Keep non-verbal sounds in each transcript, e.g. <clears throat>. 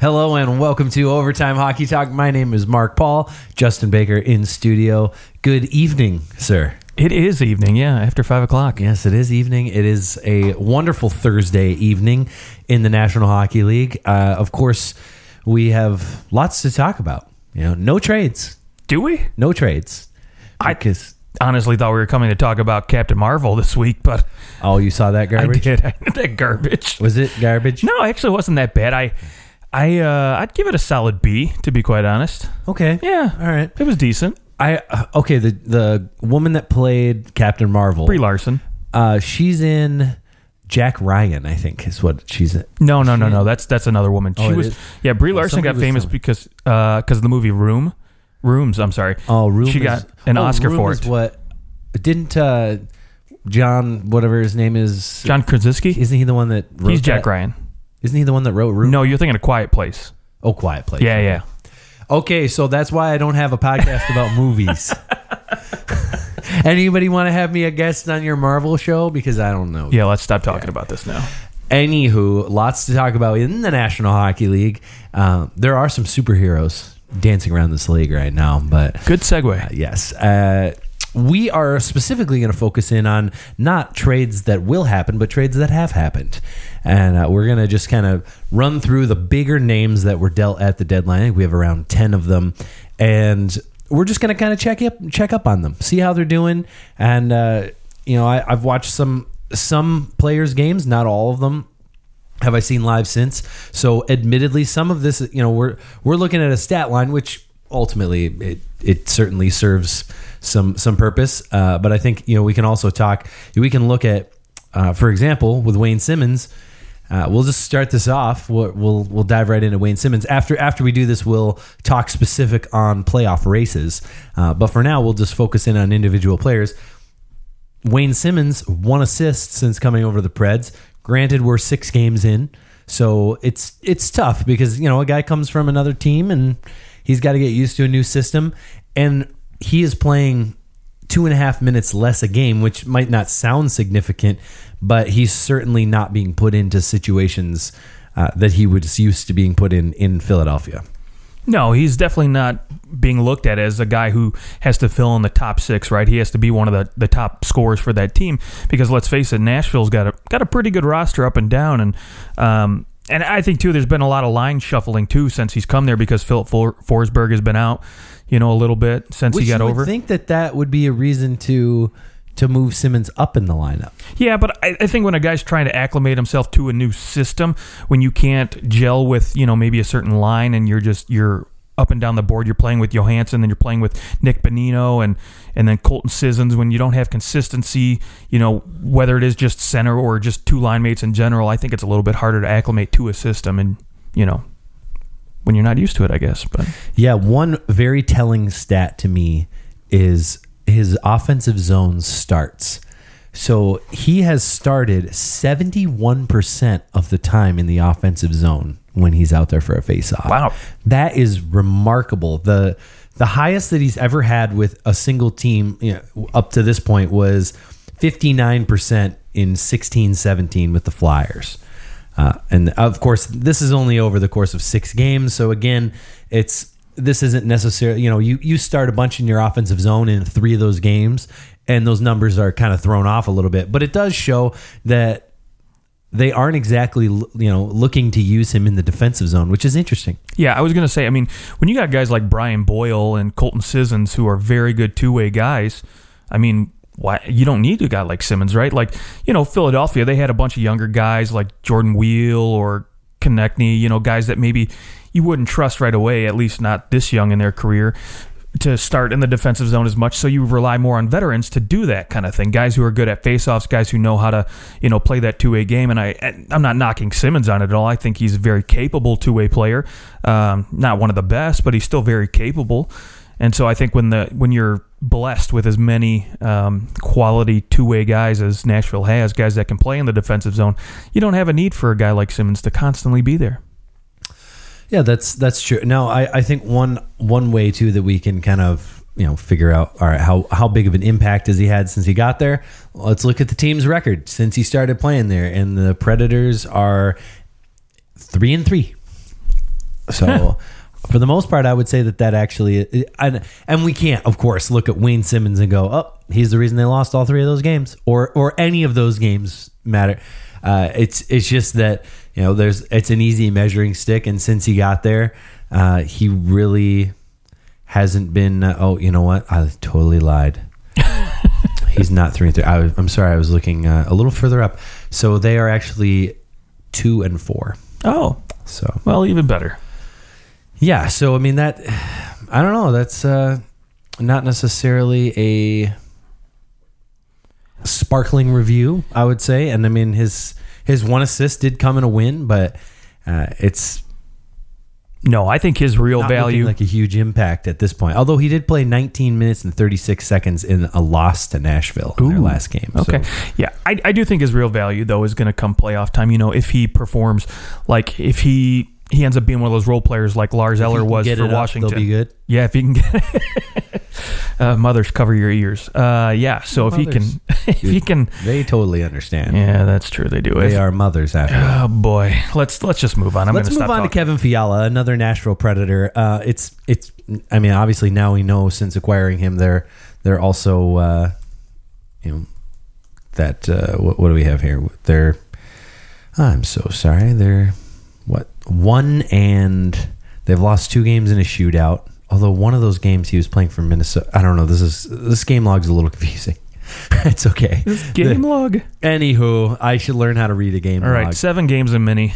Hello and welcome to Overtime Hockey Talk. My name is Mark Paul, Justin Baker in studio. Good evening, sir. It is evening, yeah, after five o'clock. Yes, it is evening. It is a wonderful Thursday evening in the National Hockey League. Uh, of course, we have lots to talk about. You know, no trades, Do we? no trades. I- Because Honestly, thought we were coming to talk about Captain Marvel this week, but oh, you saw that <laughs> I garbage? did. I <laughs> did that garbage. Was it garbage? No, actually, it wasn't that bad. I, I, uh, I'd give it a solid B, to be quite honest. Okay. Yeah, All right. it was decent. I uh, okay. The the woman that played Captain Marvel, Brie Larson. uh, she's in Jack Ryan. I think is what she's in. No, no, no, no. That's that's another woman. She Oh, it was is? yeah. Brie Well, Larson somebody got was famous telling- because uh because of the movie Room, Rooms. I'm sorry. Oh, Room. She is- got an oh, Oscar Room for is it. What didn't uh, John whatever his name is? John Krasinski. Isn't he the one that wrote He's Jack that? Ryan. Isn't he the one that wrote Room? No, you're thinking a Quiet Place. Oh, Quiet Place. Yeah, yeah. Okay, so that's why I don't have a podcast about <laughs> movies. <laughs> Anybody want to have me a guest on your Marvel show? Because I don't know. Yeah, let's stop talking about this now. Anywho, lots to talk about in the National Hockey League. Um, there are some superheroes dancing around this league right now, but Good segue. yes. Uh, we are specifically going to focus in on not trades that will happen, but trades that have happened. And uh, we're going to just kind of run through the bigger names that were dealt at the deadline. We have around 10 of them. And we're just going to kind of check up, check up on them, see how they're doing. And, uh, you know, I, I've watched some some players' games, not all of them have I seen live since. So, admittedly, some of this, you know, we're we're looking at a stat line, which ultimately it it certainly serves some some purpose. Uh, but I think you know we can also talk. We can look at, uh, for example, with Wayne Simmonds. Uh, we'll just start this off. We'll, we'll we'll dive right into Wayne Simmonds. After after we do this, we'll talk specific on playoff races. Uh, but for now, we'll just focus in on individual players. Wayne Simmonds one assist since coming over the Preds. Granted, we're six games in, so it's it's tough because you know a guy comes from another team and he's got to get used to a new system, and he is playing two and a half minutes less a game, which might not sound significant, but he's certainly not being put into situations uh, that he was used to being put in in Philadelphia. No, he's definitely not being looked at as a guy who has to fill in the top six, right? He has to be one of the, the top scorers for that team because let's face it, Nashville's got a got a pretty good roster up and down, and um, and I think too, there's been a lot of line shuffling too since he's come there because Filip For- Forsberg has been out, you know, a little bit since Which he got you would over. think that that would be a reason to to move Simmonds up in the lineup. Yeah, but I, I think when a guy's trying to acclimate himself to a new system, when you can't gel with, you know, maybe a certain line and you're just you're up and down the board, you're playing with Johansen, then you're playing with Nick Bonino and and then Colton Sissons when you don't have consistency, you know, whether it is just center or just two line mates in general, I think it's a little bit harder to acclimate to a system and, you know, when you're not used to it, I guess. But Yeah, one very telling stat to me is his offensive zone starts. So he has started 71% of the time in the offensive zone when he's out there for a faceoff. Wow. That is remarkable. The the highest that he's ever had with a single team you know, up to this point was 59% in 16 17 with the Flyers. Uh, and of course, this is only over the course of six games. So again, it's this isn't necessarily you know you you start a bunch in your offensive zone in three of those games, and those numbers are kind of thrown off a little bit. But it does show that they aren't exactly you know looking to use him in the defensive zone, which is interesting. Yeah, I was going to say, I mean, when you got guys like Brian Boyle and Colton Sissons who are very good two way guys, I mean, why you don't need a guy like Simmonds, right? Like, you know, Philadelphia, they had a bunch of younger guys like Jordan Weal or Konecny, you know, guys that maybe you wouldn't trust right away, at least not this young in their career, to start in the defensive zone as much. So you rely more on veterans to do that kind of thing. Guys who are good at faceoffs, guys who know how to, you know, play that two way game. And I, I'm not knocking Simmonds on it at all. I think he's a very capable two way player. Um, not one of the best, but he's still very capable. And so I think when the when you're blessed with as many um, quality two way guys as Nashville has, guys that can play in the defensive zone, you don't have a need for a guy like Simmonds to constantly be there. Yeah, that's that's true. Now, I, I think one one way too that we can kind of you know figure out all right how how big of an impact has he had since he got there. Let's look at the team's record since he started playing there, and the Predators are three and three. <laughs> So, for the most part, I would say that that actually, and, and we can't, of course, look at Wayne Simmonds and go, "Oh, he's the reason they lost all three of those games," or or any of those games matter. Uh, it's it's just that you know there's it's an easy measuring stick, and since he got there, uh, he really hasn't been. Uh, oh, you know what? I totally lied. <laughs> He's not three and three. I I'm sorry. I was looking uh, a little further up. So they are actually two and four. Oh, So well, even better. Yeah. So I mean that. I don't know. That's uh, not necessarily a sparkling review. I would say, and I mean his his one assist did come in a win, but uh, it's No, I think his real not value. like a huge impact at this point. Although he did play 19 minutes and 36 seconds in a loss to Nashville in their last game. So- Okay. Yeah. I, I do think his real value, though, is going to come playoff time. You know, if he performs, like if he he ends up being one of those role players like Lars Eller was for it up, Washington. they'll be good. Yeah, if he can get <laughs> uh, mothers cover your ears. Uh, yeah, so if he can, Mothers. <laughs> if he can, They totally understand. yeah, that's true. They do. They If- are mothers after. Oh boy, let's let's just move on. I'm Let's going to move on to. Kevin Fiala, another Nashville Predator. Uh, it's it's. I mean, obviously now we know since acquiring him, they're they're also, uh, you know, that uh, what, what do we have here? They're. I'm so sorry. They're one and they've lost two games in a shootout. Although one of those games he was playing for Minnesota. I don't know. This is this game log's a little <laughs> confusing. it's okay. This game The- log. Anywho, I should learn how to read a game log. All right, log seven games in mini,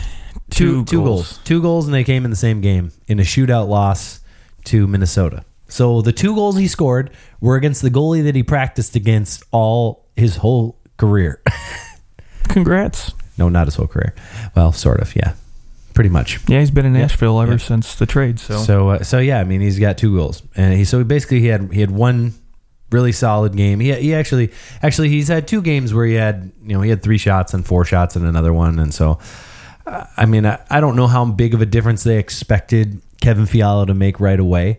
two two, two goals. two goals, and they came in the same game in a shootout loss to Minnesota. So the two goals he scored were against the goalie that he practiced against all his whole career. <laughs> Congrats. no, not his whole career. Well, sort of, yeah, pretty much. Yeah, he's been in Yeah. Nashville ever Yeah. since the trade. So, So, uh, so yeah, I mean, he's got two goals, and he so basically he had he had one really solid game. He he actually actually he's had two games where he had you know he had three shots and four shots and another one, and so uh, I mean I, I don't know how big of a difference they expected Kevin Fiala to make right away.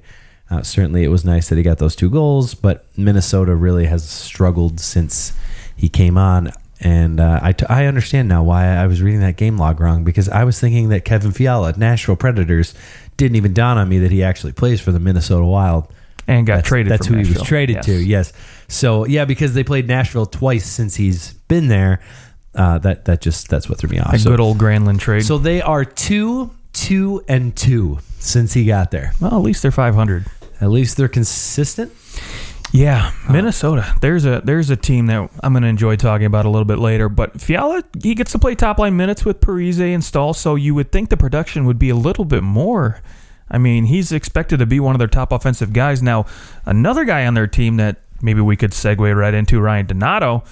Uh, certainly, it was nice that he got those two goals, but Minnesota really has struggled since he came on. And uh, I, t- I understand now why I was reading that game log wrong because I was thinking that Kevin Fiala, Nashville Predators, didn't even dawn on me that he actually plays for the Minnesota Wild. and got That's, traded. That's who he was traded Yes. to. Yes. So yeah, because they played Nashville twice since he's been there. Uh, that that just that's what threw me off. A So, good old Granlund trade. so they are two, two, and two since he got there. well, at least they're 500. At least they're consistent. Yeah, oh. Minnesota. There's a there's a team that I'm going to enjoy talking about a little bit later. But Fiala, he gets to play top line minutes with Parise and Staal, so you would think the production would be a little bit more. I mean, he's expected to be one of their top offensive guys. Now, another guy on their team that maybe we could segue right into, Ryan Donato.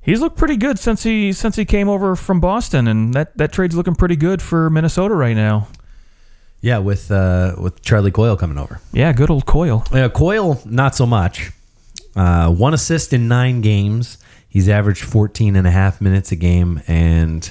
He's looked pretty good since he since he came over from Boston, and that, that trade's looking pretty good for Minnesota right now. Yeah, with uh, with Charlie Coyle coming over. Yeah, good old Coyle. Yeah, Coyle, not so much. Uh, one assist in nine games. He's averaged 14 and a half minutes a game, and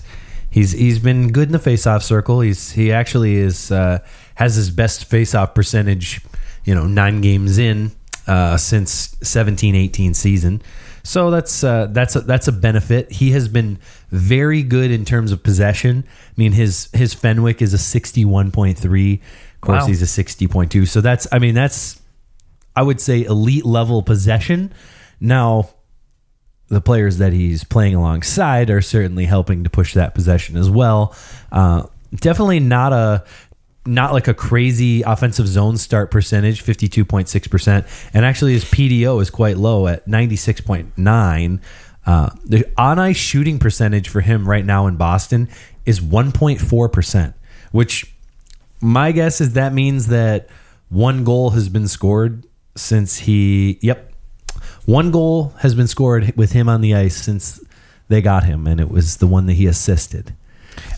he's he's been good in the faceoff circle. He's he actually is uh, has his best faceoff percentage, you know, nine games in uh, since 17-18 season. So that's uh, that's a, that's a benefit. He has been very good in terms of possession. I mean, his his Fenwick is a sixty one point three. Of course, Wow. he's a sixty point two. So that's I mean that's I would say elite level possession. Now, the players that he's playing alongside are certainly helping to push that possession as well. Uh, definitely not a not like a crazy offensive zone start percentage, fifty two point six percent, and actually his PDO is quite low at ninety six point nine. Uh, the on ice shooting percentage for him right now in Boston is one point four percent, which my guess is that means that one goal has been scored since he. Yep, one goal has been scored with him on the ice since they got him, and it was the one that he assisted.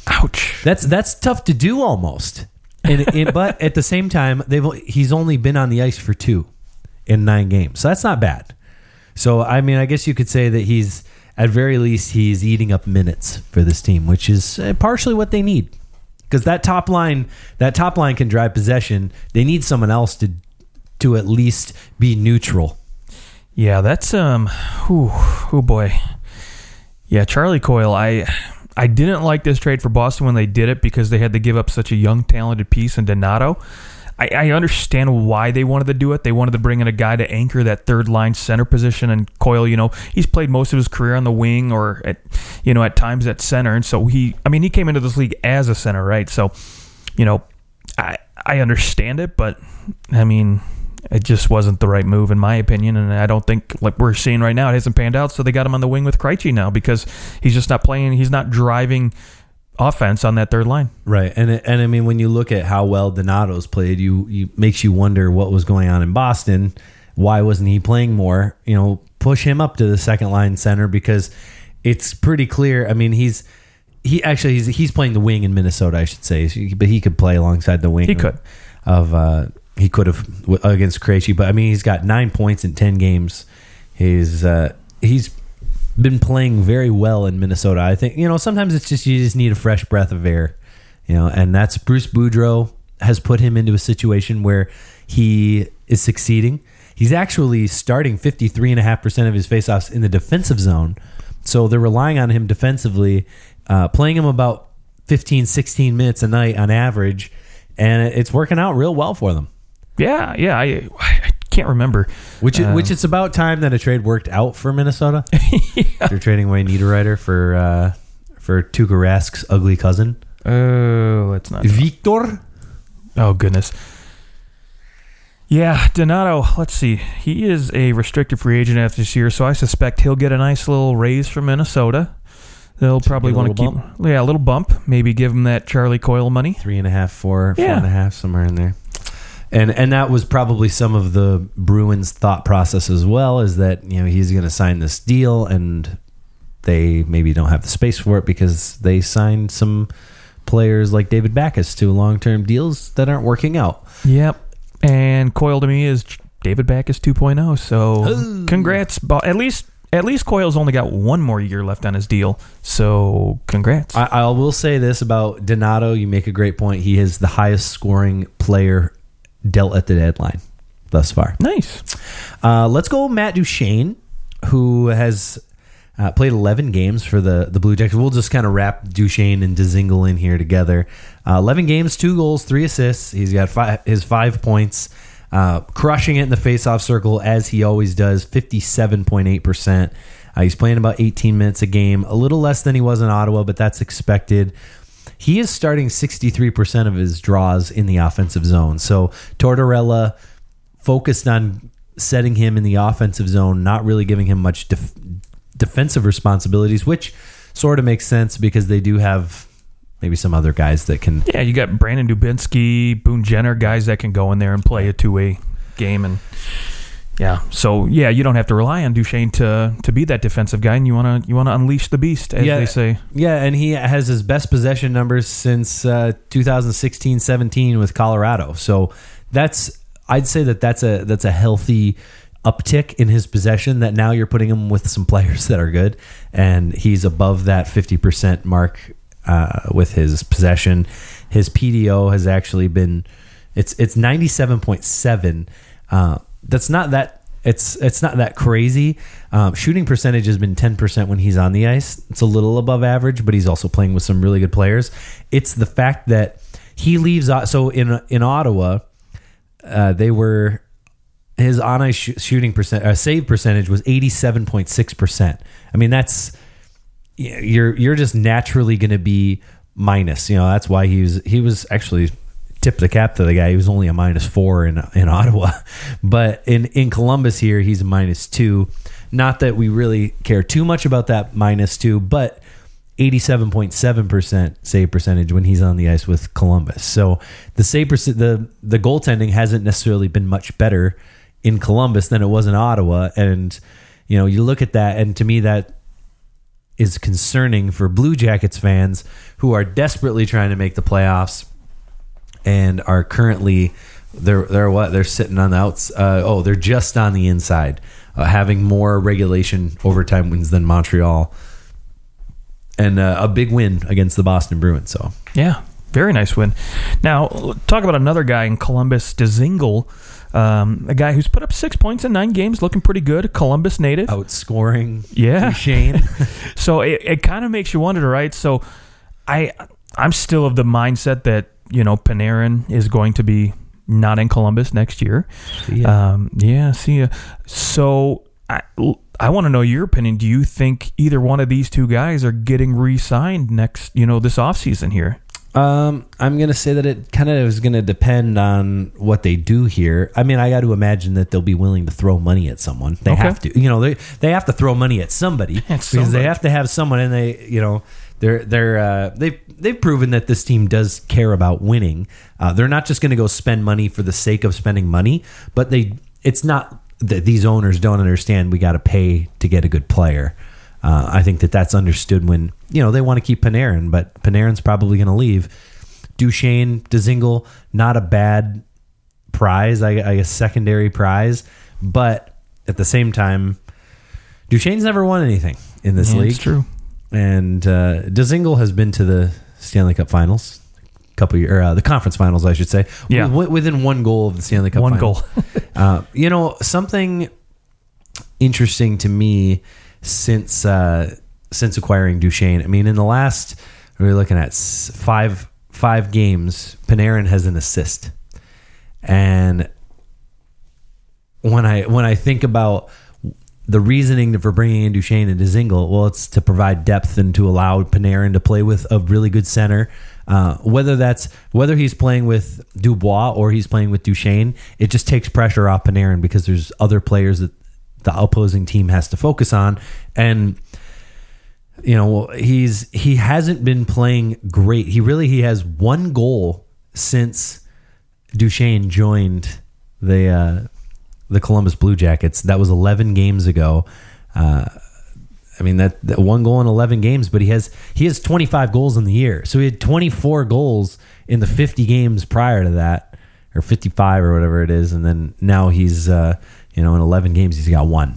Ouch. That's that's tough to do almost. And, and but at the same time, they've he's only been on the ice for two in nine games, so that's not bad. So I mean, I guess you could say that he's at very least he's eating up minutes for this team, which is uh, partially what they need. Because that top line, that top line can drive possession. They need someone else to to at least be neutral. Yeah, that's um, oh boy. Yeah, Charlie Coyle. I I didn't like this trade for Boston when they did it because they had to give up such a young, talented piece in Donato. I, I understand why they wanted to do it. They wanted to bring in a guy to anchor that third line center position. And Coyle, you know, he's played most of his career on the wing or at, you know, at times at center. And so he, I mean, he came into this league as a center, right? So, you know, I I understand it, but I mean, it just wasn't the right move in my opinion, and I don't think like we're seeing right now it hasn't panned out. So they got him on the wing with Krejci now because he's just not playing. He's not driving offense on that third line. Right, and and I mean when you look at how well Donato's played, you you makes you wonder what was going on in Boston. Why wasn't he playing more? You know, push him up to the second line center because it's pretty clear. I mean, he's he actually he's he's playing the wing in Minnesota, I should say, but he could play alongside the wing. He could of uh, he could have against Krejci, but I mean he's got nine points in ten games. He's uh, he's been playing very well in Minnesota. I think you know sometimes it's just you just need a fresh breath of air, you know, and that's Bruce Boudreau has put him into a situation where he is succeeding. He's actually starting 53.5% of his faceoffs in the defensive zone. So they're relying on him defensively, uh, playing him about 15, 16 minutes a night on average, and it's working out real well for them. Yeah, yeah. I, I can't remember. Which um, which it's about time that a trade worked out for Minnesota. <laughs> yeah. They're trading away Niederreiter for uh, for Tuukka Rask's ugly cousin. Oh, it's not Victor. Oh goodness. Yeah, Donato. Let's see. He is a restricted free agent after this year, so I suspect he'll get a nice little raise from Minnesota. They'll probably want to keep, bump. yeah, a little bump. Maybe give him that Charlie Coyle money, three and a half, four, yeah. four and a half, somewhere in there and and that was probably some of the Bruins' thought process as well. Is that you know he's going to sign this deal, and they maybe don't have the space for it because they signed some players like David Backes to long term deals that aren't working out. Yep, and Coyle to me is David Backes 2.0. So Ooh. congrats, at least. At least Coyle's only got one more year left on his deal, so congrats. I, I will say this about Donato. You make a great point. He is the highest scoring player dealt at the deadline thus far. Nice. Uh, let's go Matt Duchene, who has uh, played 11 games for the, the Blue Jackets. We'll just kind of wrap Duchene and Dzingel in here together. Uh, 11 games, two goals, three assists. He's got five, his five points, uh, crushing it in the faceoff circle as he always does, 57.8%. Uh, he's playing about 18 minutes a game, a little less than he was in Ottawa, but that's expected. He is starting 63% of his draws in the offensive zone. So Tortorella focused on setting him in the offensive zone, not really giving him much def- defensive responsibilities, which sort of makes sense because they do have maybe some other guys that can. Yeah, you got Brandon Dubinsky, Boone Jenner, guys that can go in there and play a two way game and yeah. So yeah, you don't have to rely on Duchene to to be that defensive guy, and you want to you want to unleash the beast, as yeah, they say. Yeah, and he has his best possession numbers since uh, 2016-17 with Colorado. So that's I'd say that that's a that's a healthy uptick in his possession. That now you're putting him with some players that are good, and he's above that fifty percent mark uh, with his possession. His PDO has actually been it's it's ninety seven point seven. Uh, that's not that it's it's not that crazy. Um, shooting percentage has been ten percent when he's on the ice. It's a little above average, but he's also playing with some really good players. It's the fact that he leaves. So in in Ottawa, uh, they were his on ice sh- shooting percent uh, save percentage was eighty seven point six percent. I mean that's you're you're just naturally going to be minus. You know that's why he was he was actually tip the cap to the guy. He was only a minus four in in <laughs> Ottawa, but in in Columbus here he's a minus two. Not that we really care too much about that minus two, but. 87.7% save percentage when he's on the ice with Columbus. So the save percent, the the goaltending hasn't necessarily been much better in Columbus than it was in Ottawa and you know, you look at that and to me that is concerning for Blue Jackets fans who are desperately trying to make the playoffs and are currently they're they're what they're sitting on the outs. Uh, oh, they're just on the inside, uh, having more regulation overtime wins than Montreal, and uh, a big win against the Boston Bruins. So yeah, very nice win. Now talk about another guy in Columbus, Dzingel. Um, a guy who's put up six points in nine games, looking pretty good. Columbus native. Outscoring Yeah. Shane. <laughs> <laughs> So it, it kind of makes you wonder, right? So I I'm still of the mindset that you know Panarin is going to be not in Columbus next year. yeah. Um, yeah, see ya. So I, I want to know your opinion. Do you think either one of these two guys are getting re-signed next, you know, this offseason here? Um, I'm gonna say that it kind of is gonna depend on what they do here. I mean, I got to imagine that they'll be willing to throw money at someone. They Okay. have to, you know, they they have to throw money at somebody <laughs> because somebody. they have to have someone, and they, you know, they're they're uh, they've they've proven that this team does care about winning. Uh, they're not just gonna go spend money for the sake of spending money, but they it's not that these owners don't understand we got to pay to get a good player. Uh, I think that that's understood when you know they want to keep Panarin, but Panarin's probably going to leave. Duchene, Dzingel, not a bad prize, I, I guess secondary prize, but at the same time, Duchene's never won anything in this Yeah, league. it's true. And uh, Dzingel has been to the Stanley Cup Finals, a couple year, or uh, the conference finals, I should say. Yeah. Wi- within one goal of the Stanley Cup. One finals. goal. <laughs> uh, you know something interesting to me since uh, since acquiring Duchene. I mean, in the last we're looking at five five games, Panarin has an assist, and when I when I think about the reasoning for bringing in Duchene and Dzingel, well, it's to provide depth and to allow Panarin to play with a really good center. Uh, whether that's whether he's playing with Dubois or he's playing with Duchene, it just takes pressure off Panarin because there's other players that the opposing team has to focus on, and you know he's he hasn't been playing great. He really he has one goal since Duchene joined the uh, the Columbus Blue Jackets. That was 11 games ago. Uh, I mean that, that one goal in 11 games, but he has he has 25 goals in the year. So he had 24 goals in the 50 games prior to that, or 55 or whatever it is, and then now he's uh, you know in 11 games he's got one.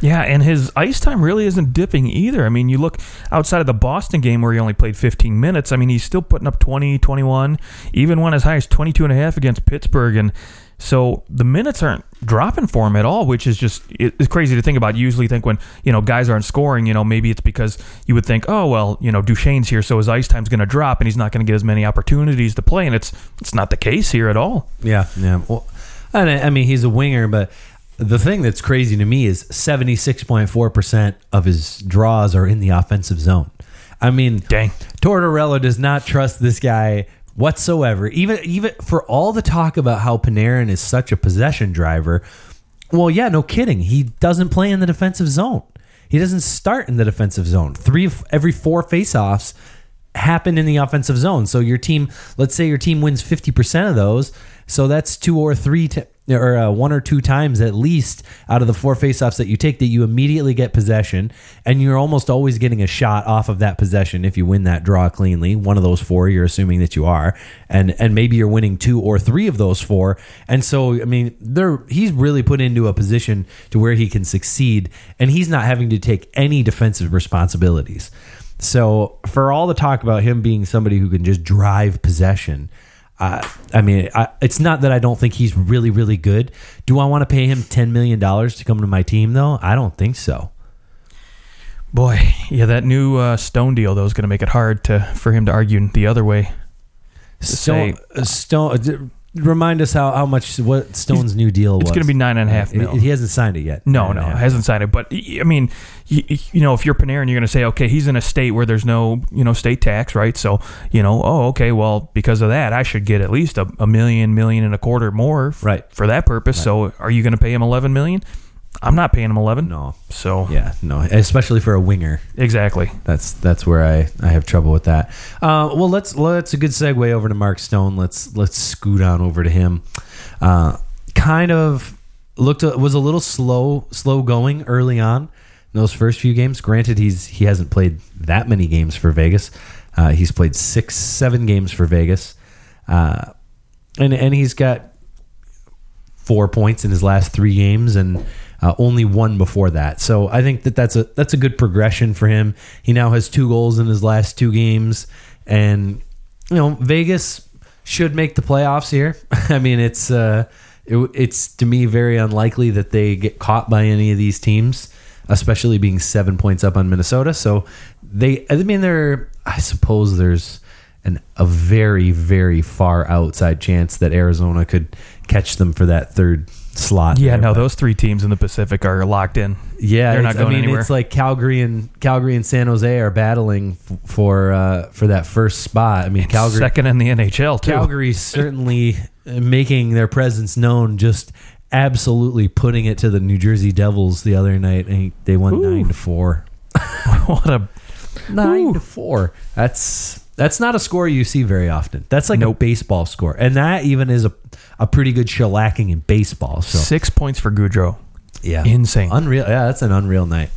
Yeah, and his ice time really isn't dipping either. I mean, you look outside of the Boston game where he only played 15 minutes. I mean, he's still putting up 20, 21, even went as high as 22 and a half against Pittsburgh. And so the minutes aren't dropping for him at all, which is just it's crazy to think about. You usually think when, you know, guys aren't scoring, you know, maybe it's because you would think, oh, well, you know, Duchene's here, so his ice time's going to drop and he's not going to get as many opportunities to play. And it's it's not the case here at all. Yeah, yeah. Well, I mean, he's a winger, but the thing that's crazy to me is 76.4% of his draws are in the offensive zone. I mean, Dang. Tortorella does not trust this guy whatsoever. Even even for all the talk about how Panarin is such a possession driver, well, yeah, no kidding. He doesn't play in the defensive zone. He doesn't start in the defensive zone. Three of every four faceoffs happen in the offensive zone. So your team, let's say your team wins 50% of those, so that's two or three t- or uh, one or two times at least out of the four faceoffs that you take that you immediately get possession and you're almost always getting a shot off of that possession if you win that draw cleanly. One of those four you're assuming that you are and and maybe you're winning two or three of those four. And so I mean, they're he's really put into a position to where he can succeed and he's not having to take any defensive responsibilities. So for all the talk about him being somebody who can just drive possession, uh, I mean, I, it's not that I don't think he's really, really good. Do I want to pay him ten million dollars to come to my team, though? I don't think so. Boy, yeah, that new uh, Stone deal though is going to make it hard to for him to argue the other way. Stone, say- Stone. Uh, Remind us how, how much what Stone's new deal was. It's going to be nine and a half He- mil. He hasn't signed it yet. no, Nine no, hasn't signed it. But I mean, you, you know, if you're Panarin, you're going to say, okay, he's in a state where there's no, you know, state tax, right? So, you know, oh, okay, well, because of that, I should get at least a, a million, million and a quarter more, f- Right. for that purpose. So, are you going to pay him 11 million? I'm not paying him 11. No. So, Yeah, no, especially for a winger. exactly. That's that's where I, I have trouble with that. Uh, well, let's let's a good segue over to Mark Stone. Let's let's scoot on over to him. Uh, kind of looked was a little slow slow going early on in those first few games. Granted, he's he hasn't played that many games for Vegas. Uh, he's played six seven games for Vegas, uh, and and he's got four points in his last three games and uh, only one before that. So I think that that's a that's a good progression for him. He now has two goals in his last two games, and you know Vegas should make the playoffs here. <laughs> I mean, it's uh, it, it's to me very unlikely that they get caught by any of these teams, especially being seven points up on Minnesota. So they, I mean, they're, I suppose there's an, a very, very far outside chance that Arizona could catch them for that third slot. Yeah, there, no, but- those three teams in the Pacific are locked in. yeah, they're not going I mean, anywhere. it's like Calgary and Calgary and San Jose are battling f- for uh, for that first spot. I mean, Calgary, second in the NHL too. Calgary's certainly making their presence known. Just absolutely putting it to the New Jersey Devils the other night, and they won Ooh. nine to four. <laughs> what a Nine Ooh. to four. That's that's not a score you see very often. That's like a baseball score, and that even is a a pretty good shellacking in baseball. So six points for Gaudreau. yeah, Insane. unreal. Yeah, that's an unreal night.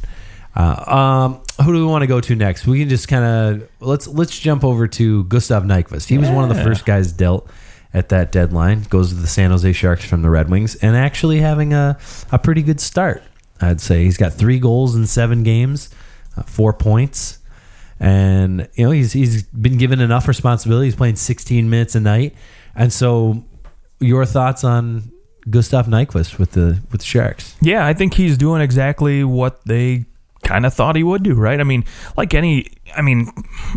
Uh, um, who do we want to go to next? We can just kind of let's let's jump over to Gustav Nyquist. He was one of the first guys dealt at that deadline. Goes to the San Jose Sharks from the Red Wings, and actually having a a pretty good start. I'd say he's got three goals in seven games, uh, four points, and you know he's he's been given enough responsibility. He's playing 16 minutes a night, and so your thoughts on Gustav Nyquist with the with the Sharks? Yeah, I think he's doing exactly what they kind of thought he would do, right? I mean, like any, I mean,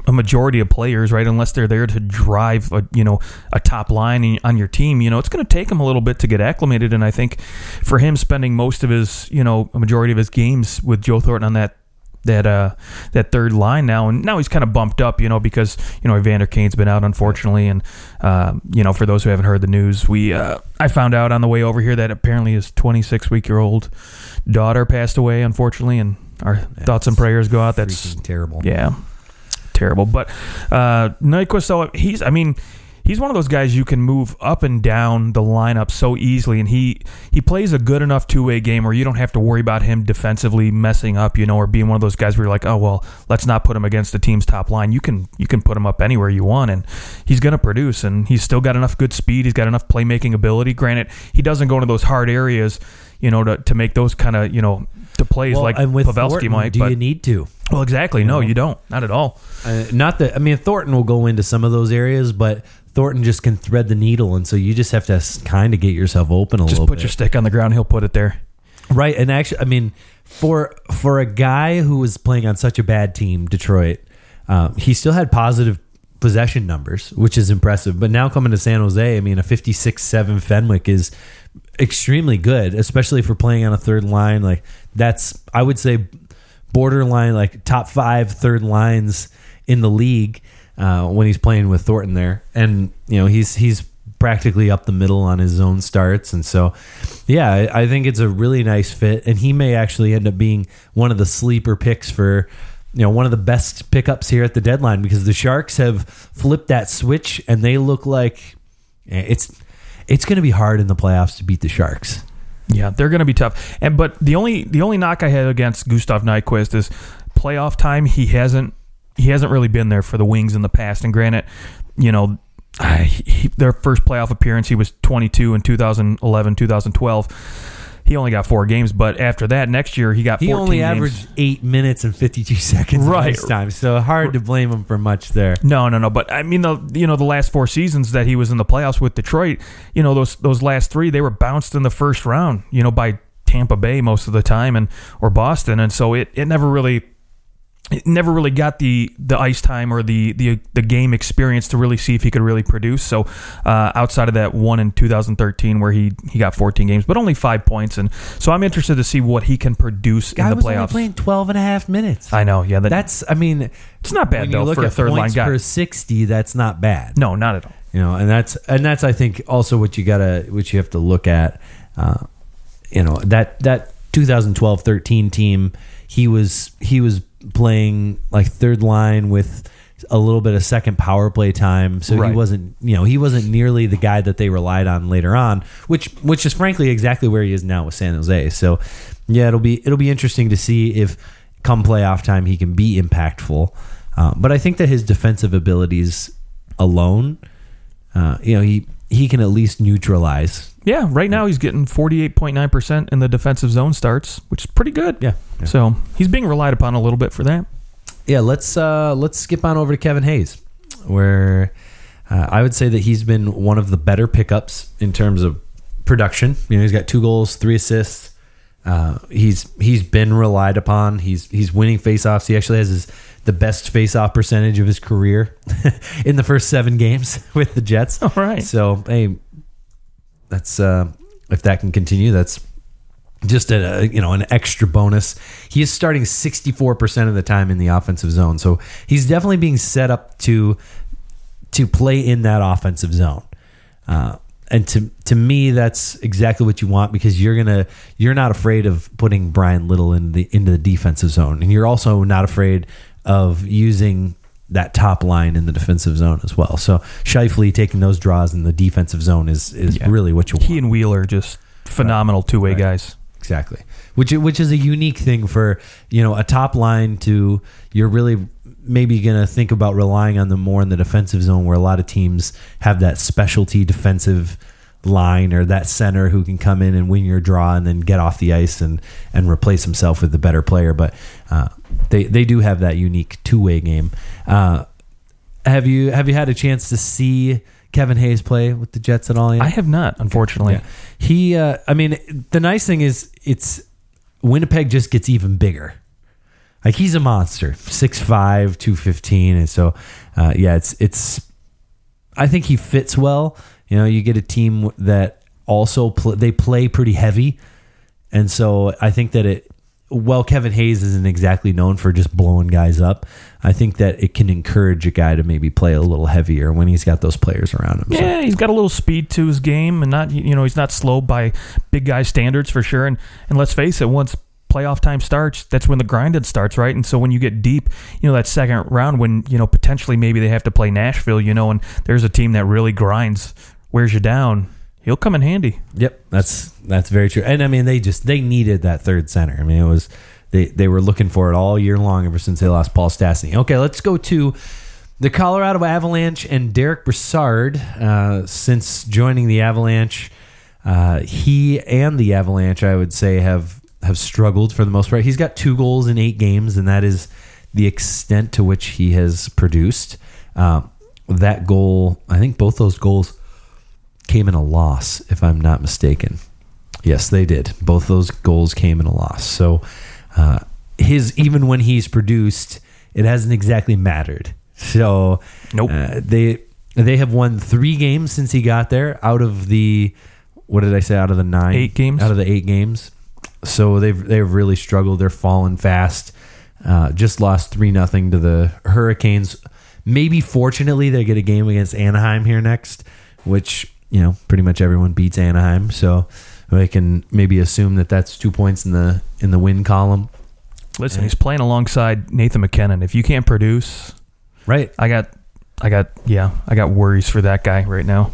a majority of players, right? Unless they're there to drive, a, you know, a top line on your team, you know, it's going to take him a little bit to get acclimated. And I think for him, spending most of his, you know, a majority of his games with Joe Thornton on that that uh that third line now. And now he's kind of bumped up you know because you know Evander Kane's been out unfortunately. And um, you know for those who haven't heard the news we uh, I found out on the way over here that apparently his 26 week year old daughter passed away unfortunately. And our thoughts and prayers go out. That's terrible. yeah terrible. But uh Nyquist though he's I mean he's one of those guys you can move up and down the lineup so easily and he he plays a good enough two-way game where you don't have to worry about him defensively messing up you know or being one of those guys where you're like oh well let's not put him against the team's top line. You can you can put him up anywhere you want and he's going to produce and he's still got enough good speed he's got enough playmaking ability. Granted he doesn't go into those hard areas you know to, to make those kind of you know to plays Well, like and with Pavelski Thornton, might do but you need to? well exactly. No know? you don't. Not at all. Uh, not that I mean Thornton will go into some of those areas, but Thornton just can thread the needle, and so you just have to kind of get yourself open a little bit. just little put bit. your stick on the ground he'll put it there Right, and actually, I mean, for for a guy who was playing on such a bad team, Detroit, um, he still had positive possession numbers, which is impressive. But now coming to San Jose, I mean, a 56-7 Fenwick is extremely good, especially for playing on a third line. Like that's, I would say, borderline like top five third lines in the league uh, when he's playing with Thornton there, and you know he's he's practically up the middle on his own starts, and so yeah, I, I think it's a really nice fit, and he may actually end up being one of the sleeper picks for. You know, one of the best pickups here at the deadline because the Sharks have flipped that switch and they look like eh, it's it's going to be hard in the playoffs to beat the Sharks. Yeah, they're going to be tough. And but the only the only knock I had against Gustav Nyquist is playoff time. He hasn't he hasn't really been there for the Wings in the past. And granted, you know, I, he, their first playoff appearance, he was 22 in 2011, 2012. He only got four games, but after that, next year he got 14 He only games. averaged eight minutes and fifty two <laughs> seconds right. time, so hard to blame him for much there. No, no, no. But I mean, the you know the last four seasons that he was in the playoffs with Detroit, you know those those last three they were bounced in the first round, you know by Tampa Bay most of the time and or Boston, and so it it never really. It never really got the, the ice time or the, the the game experience to really see if he could really produce. So uh, outside of that one in 2013 where he, he got 14 games, but only five points, and so I'm interested to see what he can produce Guy in the was only playoffs. playing 12 and a half minutes. I know, yeah, that, That's, I mean, it's not bad though for a at third line guy. per 60, that's not bad. no, not at all. You know, and that's and that's I think also what you gotta what you have to look at. Uh, you know that that 2012-13 team, he was he was playing like third line with a little bit of second power play time, so Right. he wasn't you know he wasn't nearly the guy that they relied on later on, which which is frankly exactly where he is now with San Jose. So yeah, it'll be it'll be interesting to see if come playoff time he can be impactful. Uh, but I think that his defensive abilities alone uh, you know, he he can at least neutralize. Yeah, right now he's getting 48.9% in the defensive zone starts, which is pretty good. Yeah, yeah. So he's being relied upon a little bit for that. Yeah, let's uh, let's skip on over to Kevin Hayes, where uh, I would say that he's been one of the better pickups in terms of production. You know, he's got two goals, three assists. Uh, he's he's been relied upon. He's he's winning faceoffs. He actually has his the best faceoff percentage of his career <laughs> in the first seven games <laughs> with the Jets. All right. So hey, that's uh, if that can continue, that's just a you know an extra bonus. He is starting 64% of the time in the offensive zone. So he's definitely being set up to to play in that offensive zone. Uh, and to to me that's exactly what you want because you're gonna you're not afraid of putting Bryan Little in the into the defensive zone and you're also not afraid of using that top line in the defensive zone as well. So Scheifele taking those draws in the defensive zone is is Yeah. really what you want. He and Wheeler just phenomenal two way Right. guys. Exactly. Which which is a unique thing for, you know, a top line to you're really maybe going to think about relying on them more in the defensive zone where a lot of teams have that specialty defensive line or that center who can come in and win your draw and then get off the ice and and replace himself with the better player, but uh, they they do have that unique two-way game. Uh, have you have you had a chance to see Kevin Hayes play with the Jets at all yet? I have not, unfortunately. Yeah. He, uh, I mean, the nice thing is, it's Winnipeg just gets even bigger. Like he's a monster, 6'5", 215. and so, uh, yeah, it's it's. I think he fits well. You know, you get a team that also pl- they play pretty heavy, and so I think that it. Well, Kevin Hayes isn't exactly known for just blowing guys up. I think that it can encourage a guy to maybe play a little heavier when he's got those players around him. So- Yeah, he's got a little speed to his game, and not you know he's not slowed by big guy standards for sure. And and let's face it, once playoff time starts, that's when the grinding starts, right? And so when you get deep, you know that second round, when you know potentially maybe they have to play Nashville, you know, and there's a team that really grinds, wears you down, he'll come in handy. Yep, that's that's very true. And I mean, they just they needed that third center. I mean, it was they they were looking for it all year long ever since they lost Paul Stastny. Okay, let's go to the Colorado Avalanche and Derek Brassard. Uh, since joining the Avalanche, uh, he and the Avalanche, I would say, have have struggled for the most part. He's got two goals in eight games, and that is the extent to which he has produced. Uh, that goal, I think, both those goals came in a loss, if I'm not mistaken. Yes, they did. Both those goals came in a loss. So uh, his even when he's produced, it hasn't exactly mattered. So Nope. uh, they they have won three games since he got there. Out of the what did I say? Out of the nine Eight games. Out of the eight games. So they've they've really struggled. They're falling fast. Uh, just lost three nothing to the Hurricanes. Maybe fortunately they get a game against Anaheim here next, which you know pretty much everyone beats Anaheim. So I can maybe assume that that's two points in the in the win column. Listen, he's playing alongside Nathan MacKinnon. If you can't produce, Right. I got, I got, yeah, I got worries for that guy right now.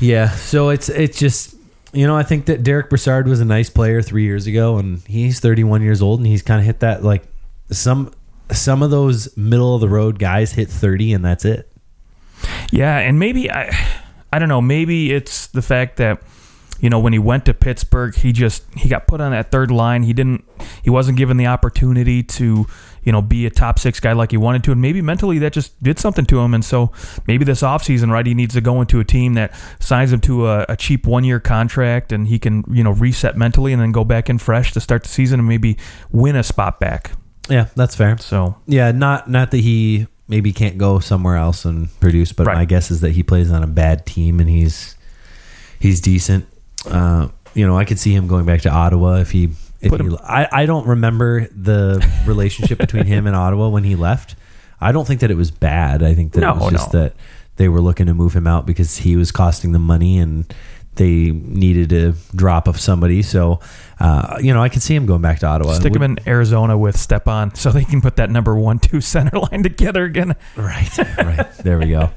Yeah, so it's it's just you know I think that Derek Brassard was a nice player three years ago, and he's 31 years old, and he's kind of hit that like some some of those middle of the road guys hit 30, and that's it. Yeah, and maybe I I don't know, maybe it's the fact that you know when he went to Pittsburgh, he just he got put on that third line. He didn't he wasn't given the opportunity to, you know, be a top 6 guy like he wanted to and maybe mentally that just did something to him and so maybe this offseason, right, he needs to go into a team that signs him to a, a cheap 1-year contract and he can, you know, reset mentally and then go back in fresh to start the season and maybe win a spot back. Yeah, that's fair. So, Yeah, not not that he maybe can't go somewhere else and produce, but Right. my guess is that he plays on a bad team and he's he's decent. Uh, you know, I could see him going back to Ottawa if he. He him- I, I don't remember the relationship between him and Ottawa when he left. I don't think that it was bad. I think that No, it was just no. that they were looking to move him out because he was costing them money and they needed a drop of somebody. So, uh, you know, I can see him going back to Ottawa. stick him in Arizona with Stepan so they can put that number 1-2 center <laughs> line together again. Right, right. There we go.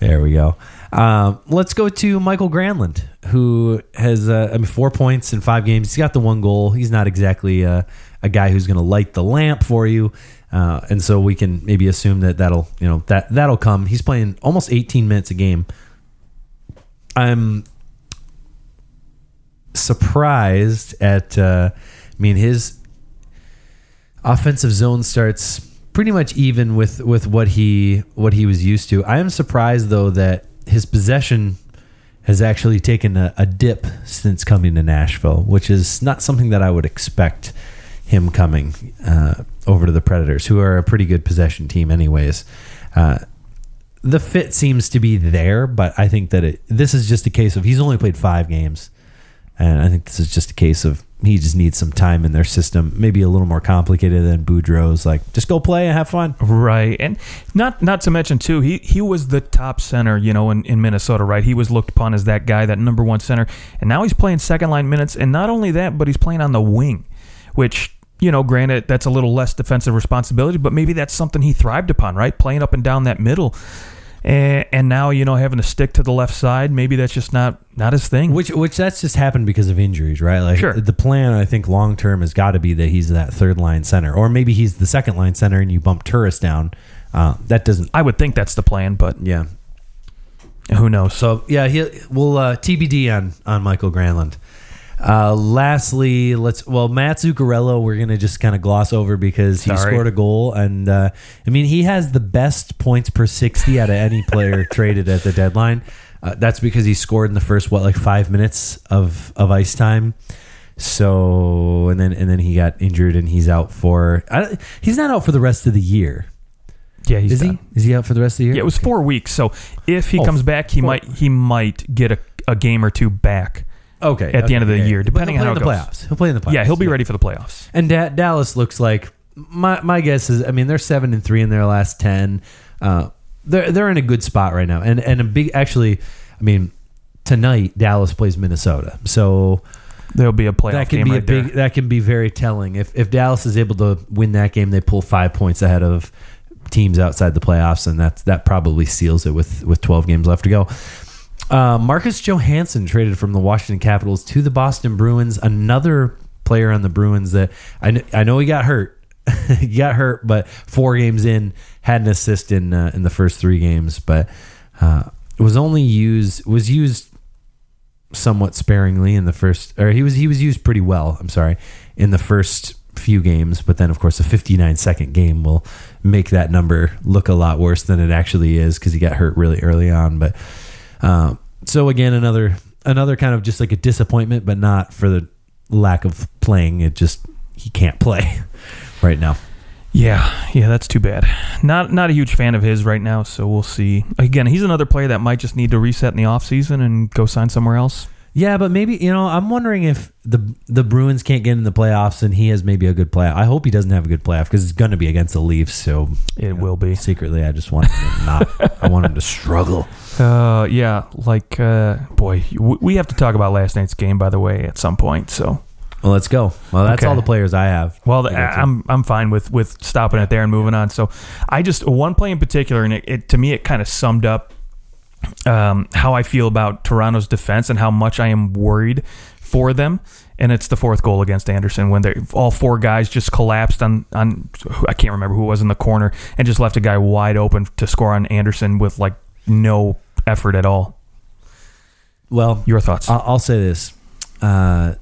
There we go. Um, let's go to Michael Granlund, who has uh, I mean four points in five games. He's got the one goal. He's not exactly uh, a guy who's going to light the lamp for you, uh, and so we can maybe assume that that'll you know that that'll come. He's playing almost 18 minutes a game. I'm surprised at. Uh, I mean his offensive zone starts pretty much even with with what he what he was used to. I am surprised though that his possession has actually taken a, a dip since coming to Nashville, which is not something that I would expect him coming uh, over to the Predators, who are a pretty good possession team, anyways. Uh, the fit seems to be there, but I think that it, this is just a case of he's only played five games, and I think this is just a case of he just needs some time in their system, maybe a little more complicated than Boudreau's. Like, just go play and have fun. Right, and not not to mention too, he he was the top center, you know, in, in Minnesota. Right, he was looked upon as that guy, that number one center, and now he's playing second line minutes, and not only that, but he's playing on the wing, which. You know, granted, that's a little less defensive responsibility, but maybe that's something he thrived upon, right? Playing up and down that middle, and, and now you know having to stick to the left side. Maybe that's just not not his thing. Which which that's just happened because of injuries, right? Like Sure. the plan I think long term has got to be that he's that third line center, or maybe he's the second line center and you bump Turris down. Uh, that doesn't. I would think that's the plan, but Yeah. who knows? So yeah, he will uh, TBD on on Mikael Granlund. Uh, lastly, let's well Mats Zuccarello. We're gonna just kind of gloss over because he Sorry. scored a goal, and uh, I mean he has the best points per sixty out of any player <laughs> traded at the deadline. Uh, that's because he scored in the first what like five minutes of of ice time. So and then and then he got injured and he's out for. I, he's not out for the rest of the year, yeah, he's is done. he? Is he out for the rest of the year? Yeah, it was four weeks. So if he Oh, comes back, he four- might he might get a, a game or two back. Okay, at the end of the okay, year, depending he'll on play how in the goes. playoffs. He'll play in the playoffs. yeah, he'll be ready for the playoffs. And da- Dallas looks like my my guess is. I mean, they're seven and three in their last ten. Uh, they're they're in a good spot right now, and and a big actually. I mean, tonight Dallas plays Minnesota, so There'll be a playoff that can game be right a big. there. That can be very telling. If if Dallas is able to win that game, they pull five points ahead of teams outside the playoffs, and that's that probably seals it with with twelve games left to go. Uh, Marcus Johansson traded from the Washington Capitals to the Boston Bruins. Another player on the Bruins that I, kn- I know he got hurt. <laughs> he got hurt, but four games in had an assist in uh, in the first three games, but uh, was only used was used somewhat sparingly in the first or he was he was used pretty well i'm sorry in the first few games but then of course a 59 second game will make that number look a lot worse than it actually is because he got hurt really early on but um, so again another another kind of just like a disappointment but not for the lack of playing it just he can't play <laughs> right now Yeah, yeah, that's too bad. Not not a huge fan of his right now, so we'll see. Again, he's another player that might just need to reset in the offseason and go sign somewhere else. Yeah, but maybe you know, I'm wondering if the the Bruins can't get in the playoffs and he has maybe a good playoff. I hope he doesn't have a good playoff because it's going to be against the Leafs. So It will be. secretly, I just want him to not. I want him to struggle. <laughs> Uh, yeah, like uh, boy, w- we have to talk about last night's game, by the way, at some point. So, Well, let's go. Well, that's Okay. all the players I have. well, the. I'm I'm fine with with stopping it there and moving on. So, I just one play in particular, and it, it to me it kind of summed up um, how I feel about Toronto's defense and how much I am worried for them. And it's the fourth goal against Andersen when they all four guys just collapsed on on I can't remember who it was in the corner and just left a guy wide open to score on Andersen with like no effort at all. well, Your thoughts? I'll, I'll say this. Uh,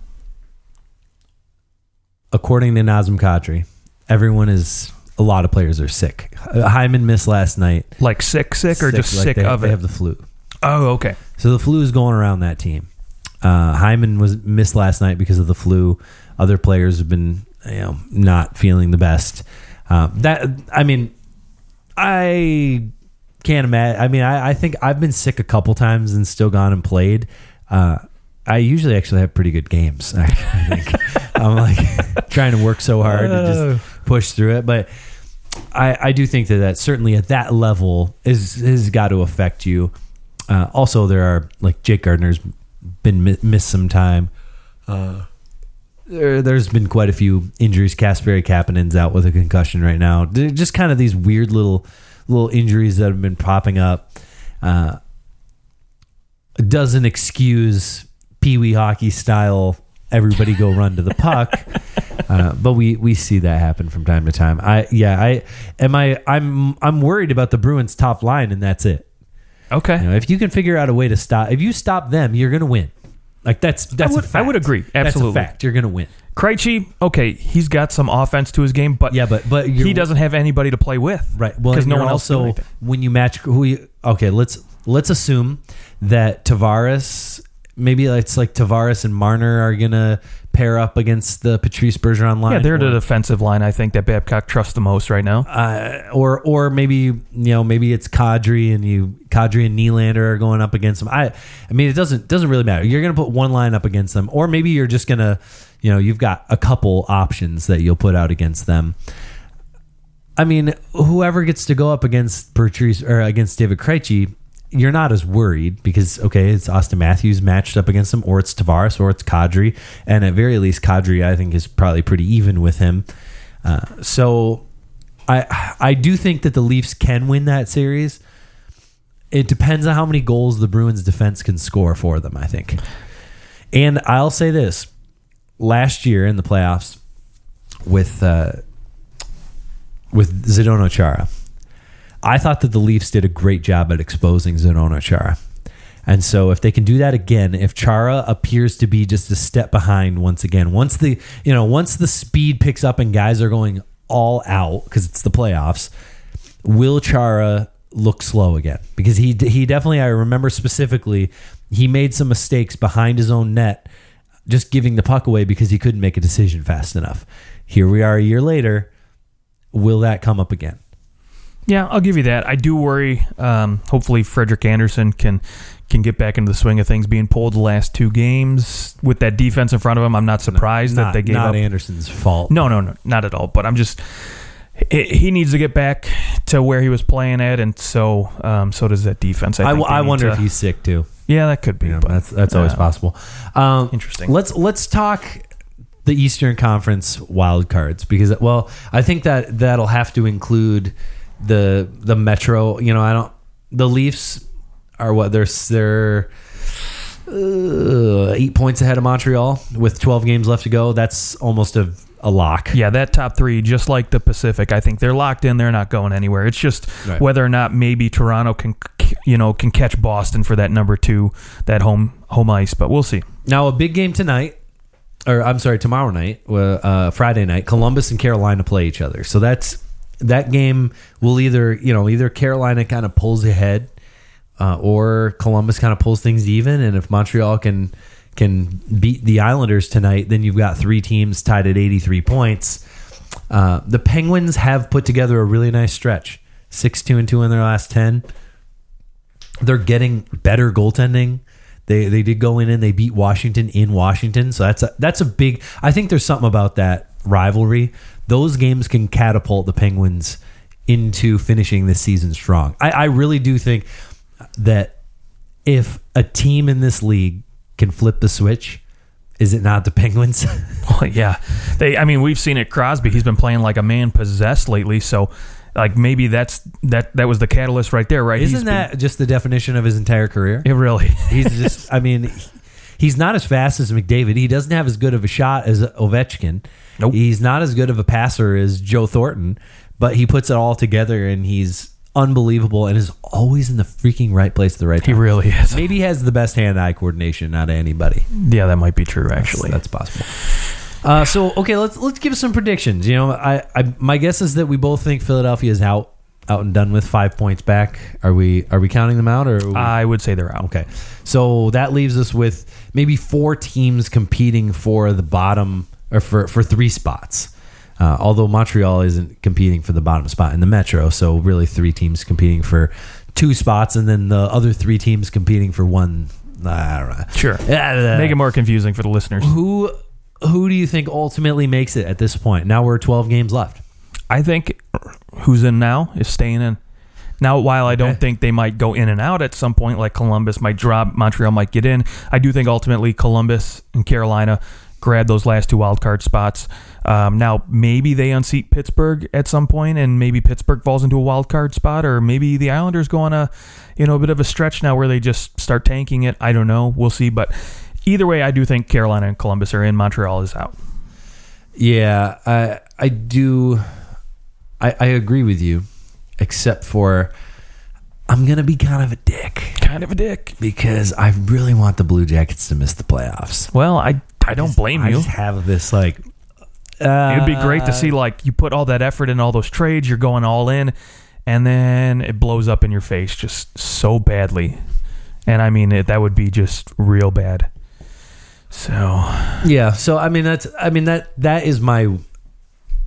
according to Nazem Kadri, everyone is. A lot of players are sick. Uh, Hyman missed last night. like sick, sick, or just like sick they, of they it? have the flu. oh, okay. So the flu is going around that team. Uh, Hyman was missed last night because of the flu. Other players have been, you know, not feeling the best. Uh, that I mean, I can't imagine. I mean, I, I think I've been sick a couple times and still gone and played. Uh, I usually actually have pretty good games. I, <laughs> I think I'm like <laughs> trying to work so hard to just push through it, but I, I do think that that certainly at that level is has got to affect you. Uh, also, there are like Jake Gardiner's been mi- missed some time. Uh, there, there's been quite a few injuries. Kasperi Kapanen's out with a concussion right now. They're just kind of these weird little little injuries that have been popping up. Uh, doesn't excuse pee wee hockey style. Everybody go run to the puck. <laughs> Uh, but we we see that happen from time to time. I yeah I am I I'm I'm worried about the Bruins top line and that's it. Okay. You know, if you can figure out a way to stop, if you stop them, you're gonna win. Like that's that's would- a I fact. I would agree. That's Absolutely. a fact. You're gonna win. Krejci, okay, he's got some offense to his game, but Yeah, but but he doesn't have anybody to play with. right. Well, because no one else also when you match who you okay. Let's let's assume that Tavares maybe it's like Tavares and Marner are gonna pair up against the Patrice Bergeron line. Yeah, they're the defensive line. I think that Babcock trusts the most right now. uh, or or maybe you know maybe it's Kadri and you Kadri and Nylander are going up against them. I I mean it doesn't doesn't really matter. You're gonna put one line up against them, or maybe you're just gonna you know you've got a couple options that you'll put out against them. I mean, whoever gets to go up against Patrice or against David Krejci, you're not as worried because okay, it's Auston Matthews matched up against him, or it's Tavares, or it's Kadri, and at very least, Kadri I think is probably pretty even with him. Uh, so, I I do think that the Leafs can win that series. It depends on how many goals the Bruins defense can score for them. I think, and I'll say this: last year in the playoffs with uh, with Zdeno Chara. I thought that the Leafs did a great job at exposing Zdeno Chara. And so if they can do that again, if Chara appears to be just a step behind once again, once the you know, once the speed picks up and guys are going all out because it's the playoffs, will Chara look slow again? Because he he definitely I remember specifically he made some mistakes behind his own net just giving the puck away because he couldn't make a decision fast enough. Here we are a year later. Will that come up again? Yeah, I'll give you that. I do worry. Um, hopefully, Frederik Andersen can can get back into the swing of things. Being pulled the last two games with that defense in front of him, I'm not surprised not, that they gave not up. Andersen's fault. No, no, no, not at all. But I'm just he he needs to get back to where he was playing at, and so um, so does that defense. I, I, I wonder to- if he's sick too. Yeah, that could be. But that's that's always uh, possible. Um, Interesting. Let's let's talk the Eastern Conference wild cards because well, I think that that'll have to include the the Metro. You know, I don't. The Leafs are what they're they're uh, eight points ahead of Montreal with 12 games left to go. That's almost a a lock. Yeah, that top three, just like the Pacific, I think they're locked in. They're not going anywhere. It's just Right. whether or not maybe Toronto can, you know, can catch Boston for that number two, that home home ice. But we'll see. Now a big game tonight, or I'm sorry, tomorrow night, uh, Friday night. Columbus and Carolina play each other. So that's that game will either you know either Carolina kind of pulls ahead, uh, or Columbus kind of pulls things even. And if Montreal can can beat the Islanders tonight, then you've got three teams tied at 83 points. Uh, the Penguins have put together a really nice stretch, six two and two in their last ten they're getting better goaltending. They they did go in and they beat Washington in Washington, so that's a, that's a big. I think there's something about that rivalry. Those games can catapult the Penguins into finishing this season strong. I, I really do think that if a team in this league can flip the switch, is it not the Penguins? <laughs> Well, yeah, they. I mean, we've seen it. Crosby, he's been playing like a man possessed lately. So, like maybe that's that. That was the catalyst right there, right? Isn't been- that just the definition of his entire career? it? Really? He's just, I mean, he's not as fast as McDavid. He doesn't have as good of a shot as Ovechkin. Nope. He's not as good of a passer as Joe Thornton, but he puts it all together and he's unbelievable and is always in the freaking right place at the right time. he really is. Maybe he has the best hand-eye coordination out of anybody. Yeah, that might be true. Actually, that's possible. Uh, so okay, let's let's give some predictions. You know, I, I my guess is that we both think Philadelphia is out out and done with five points back. Are we are we counting them out or? We, I would say they're out. Okay. So that leaves us with maybe four teams competing for the bottom or for, for three spots. Uh, although Montreal isn't competing for the bottom spot in the Metro. So really three teams competing for two spots and then the other three teams competing for one. I don't know. Sure. Uh, Make it more confusing for the listeners. Who, who do you think ultimately makes it at this point? Now we're 12 games left. I think who's in now is staying in. Now, while I don't Okay. think they might go in and out at some point, like Columbus might drop, Montreal might get in, I do think ultimately Columbus and Carolina grab those last two wild card spots. Um, now, maybe they unseat Pittsburgh at some point, and maybe Pittsburgh falls into a wild card spot, or maybe the Islanders go on a, you know, a bit of a stretch now where they just start tanking it. I don't know. We'll see. But either way, I do think Carolina and Columbus are in. Montreal is out. Yeah, I I do. I, I agree with you, except for I'm gonna be kind of a dick Kind of a dick. because I really want the Blue Jackets to miss the playoffs. Well, I I don't just- blame I you. just have this like. Uh, It'd be great to see like you put all that effort in all those trades, you're going all in, and then it blows up in your face just so badly. and I mean it, that would be just real bad. So Yeah, so I mean that's I mean that that is my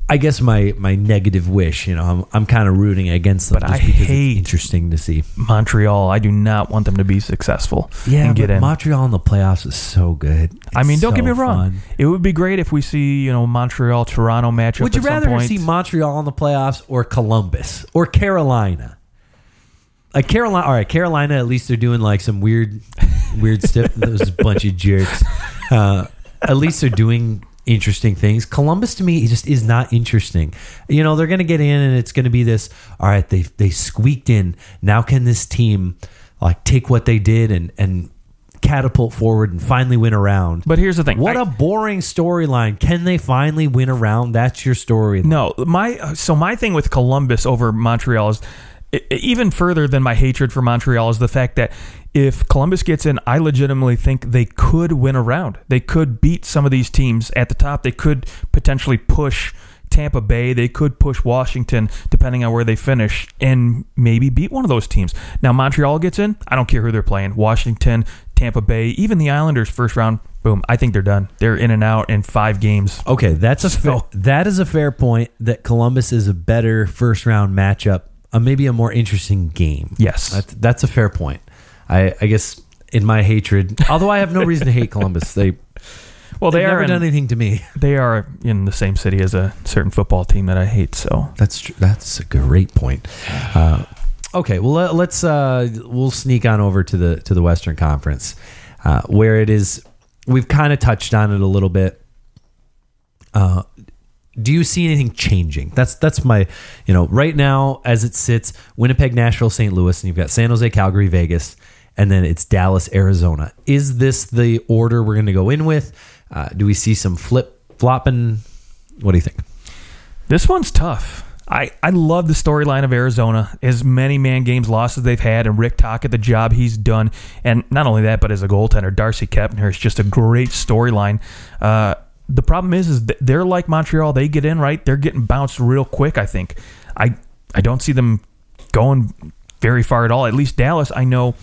I guess my my negative wish, you know. I'm I'm kind of rooting against them But just I because hate- it's interesting to see. Montreal, I do not want them to be successful Yeah, and get in. Montreal in the playoffs is so good. I mean, don't get me wrong. fun. It would be great if we see you know Montreal Toronto matchup. Would you at some rather see Montreal in the playoffs or Columbus or Carolina? Like Carolina, all right, Carolina. At least they're doing like some weird, weird stuff. Those bunch of jerks. <laughs> Uh, at least they're doing interesting things. Columbus to me just is not interesting. You know, they're going to get in, and it's going to be this. All right, they they squeaked in. Now can this team like take what they did and and catapult forward and finally win around? But here's the thing. What I- a boring storyline. Can they finally win around? That's your story. No, my so my thing with Columbus over Montreal is even further than my hatred for Montreal is the fact that if Columbus gets in, I legitimately think they could win a round. They could beat some of these teams at the top. They could potentially push Tampa Bay. They could push Washington, depending on where they finish, and maybe beat one of those teams. Now Montreal gets in. I don't care who they're playing. Washington, Tampa Bay, even the Islanders first round. Boom! I think they're done. They're in and out in five games. Okay, that's a So- that is a fair point. That Columbus is a better first round matchup, uh, maybe a more interesting game. Yes. that's, that's a fair point. I, I guess in my hatred, <laughs> although I have no reason to hate Columbus, they Well, they they've never in- done anything to me. <laughs> They are in the same city as a certain football team that I hate. So That's tr- that's a great point. Uh, okay, well let, let's uh, we'll sneak on over to the to the Western Conference, uh, where it is. We've kind of touched on it a little bit. Do you see anything changing? That's that's my, you know, right now as it sits, Winnipeg, Nashville, St. Louis, and you've got San Jose, Calgary, Vegas, and then it's Dallas, Arizona. Is this the order we're going to go in with? Uh, do we see some flip flopping? What do you think? this one's tough. I, I love the storyline of Arizona. As many man games losses they've had, and Rick Tocchet, the job he's done, and not only that, but as a goaltender, Darcy Kuemper is just a great storyline. Uh, the problem is, is they're like Montreal. They get in right, they're getting bounced real quick. I think. I I don't see them going very far at all. At least Dallas, I know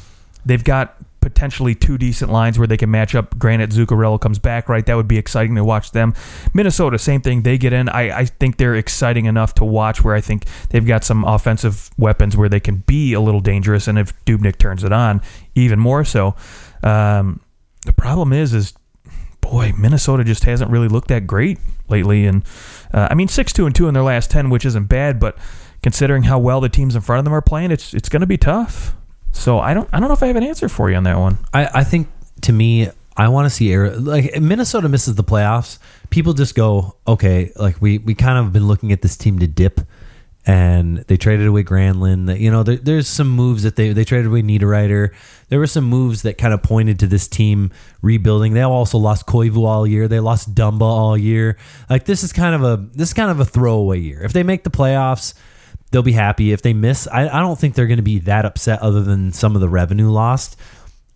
they've got potentially two decent lines where they can match up. Granted, Zuccarello comes back, right? That would be exciting to watch them. Minnesota, same thing. They get in. I, I think they're exciting enough to watch where I think they've got some offensive weapons where they can be a little dangerous. And if Dubnyk turns it on, even more so. Um, the problem is, is boy, Minnesota just hasn't really looked that great lately. And uh, I mean, six two and two in their last ten, which isn't bad, but considering how well the teams in front of them are playing, it's it's going to be tough. So I don't I don't know if I have an answer for you on that one. I, I think to me, I want to see like Minnesota misses the playoffs. People just go, okay, like we we kind of been looking at this team to dip, and they traded away Granlund. That you know, there, there's some moves that they they traded away Niederreiter. There were some moves that kind of pointed to this team rebuilding. They also lost Koivu all year. They lost Dumba all year. Like this is kind of a this is kind of a throwaway year. If they make the playoffs they'll be happy. If they miss, I, I don't think they're going to be that upset other than some of the revenue lost.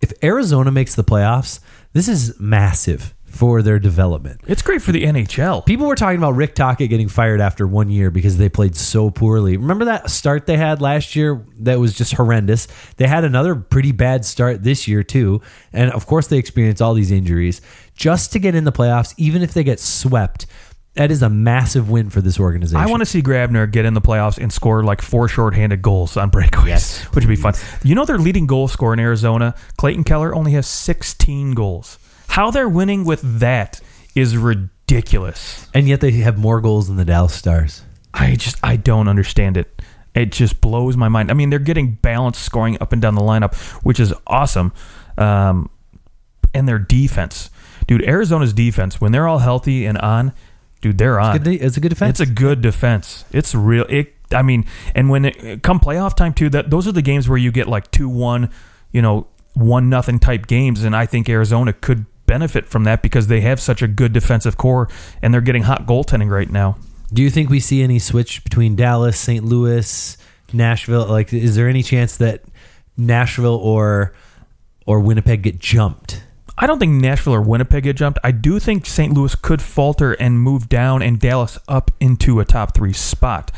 If Arizona makes the playoffs, this is massive for their development. It's great for the NHL. People were talking about Rick Tocchet getting fired after one year because they played so poorly. Remember that start they had last year that was just horrendous? They had another pretty bad start this year, too. And of course, they experienced all these injuries. Just to get in the playoffs, even if they get swept, that is a massive win for this organization. I want to see Grabner get in the playoffs and score like four shorthanded goals on breakaways, Yes, <laughs> which would be fun. You know their leading goal scorer in Arizona, Clayton Keller, only has 16 goals. How they're winning with that is ridiculous. And yet they have more goals than the Dallas Stars. I just I don't understand it. It just blows my mind. I mean, they're getting balanced scoring up and down the lineup, which is awesome. Um, and their defense, dude, Arizona's defense when they're all healthy and on, dude, they're on. Good, it's a good defense. It's a good defense. It's real. It. I mean, and when it come playoff time too, that those are the games where you get like two one, you know, one nothing type games, and I think Arizona could benefit from that because they have such a good defensive core and they're getting hot goaltending right now. Do you think we see any switch between Dallas, St. Louis, Nashville? Like, is there any chance that Nashville or or Winnipeg get jumped? I don't think Nashville or Winnipeg get jumped. I do think St. Louis could falter and move down and Dallas up into a top three spot.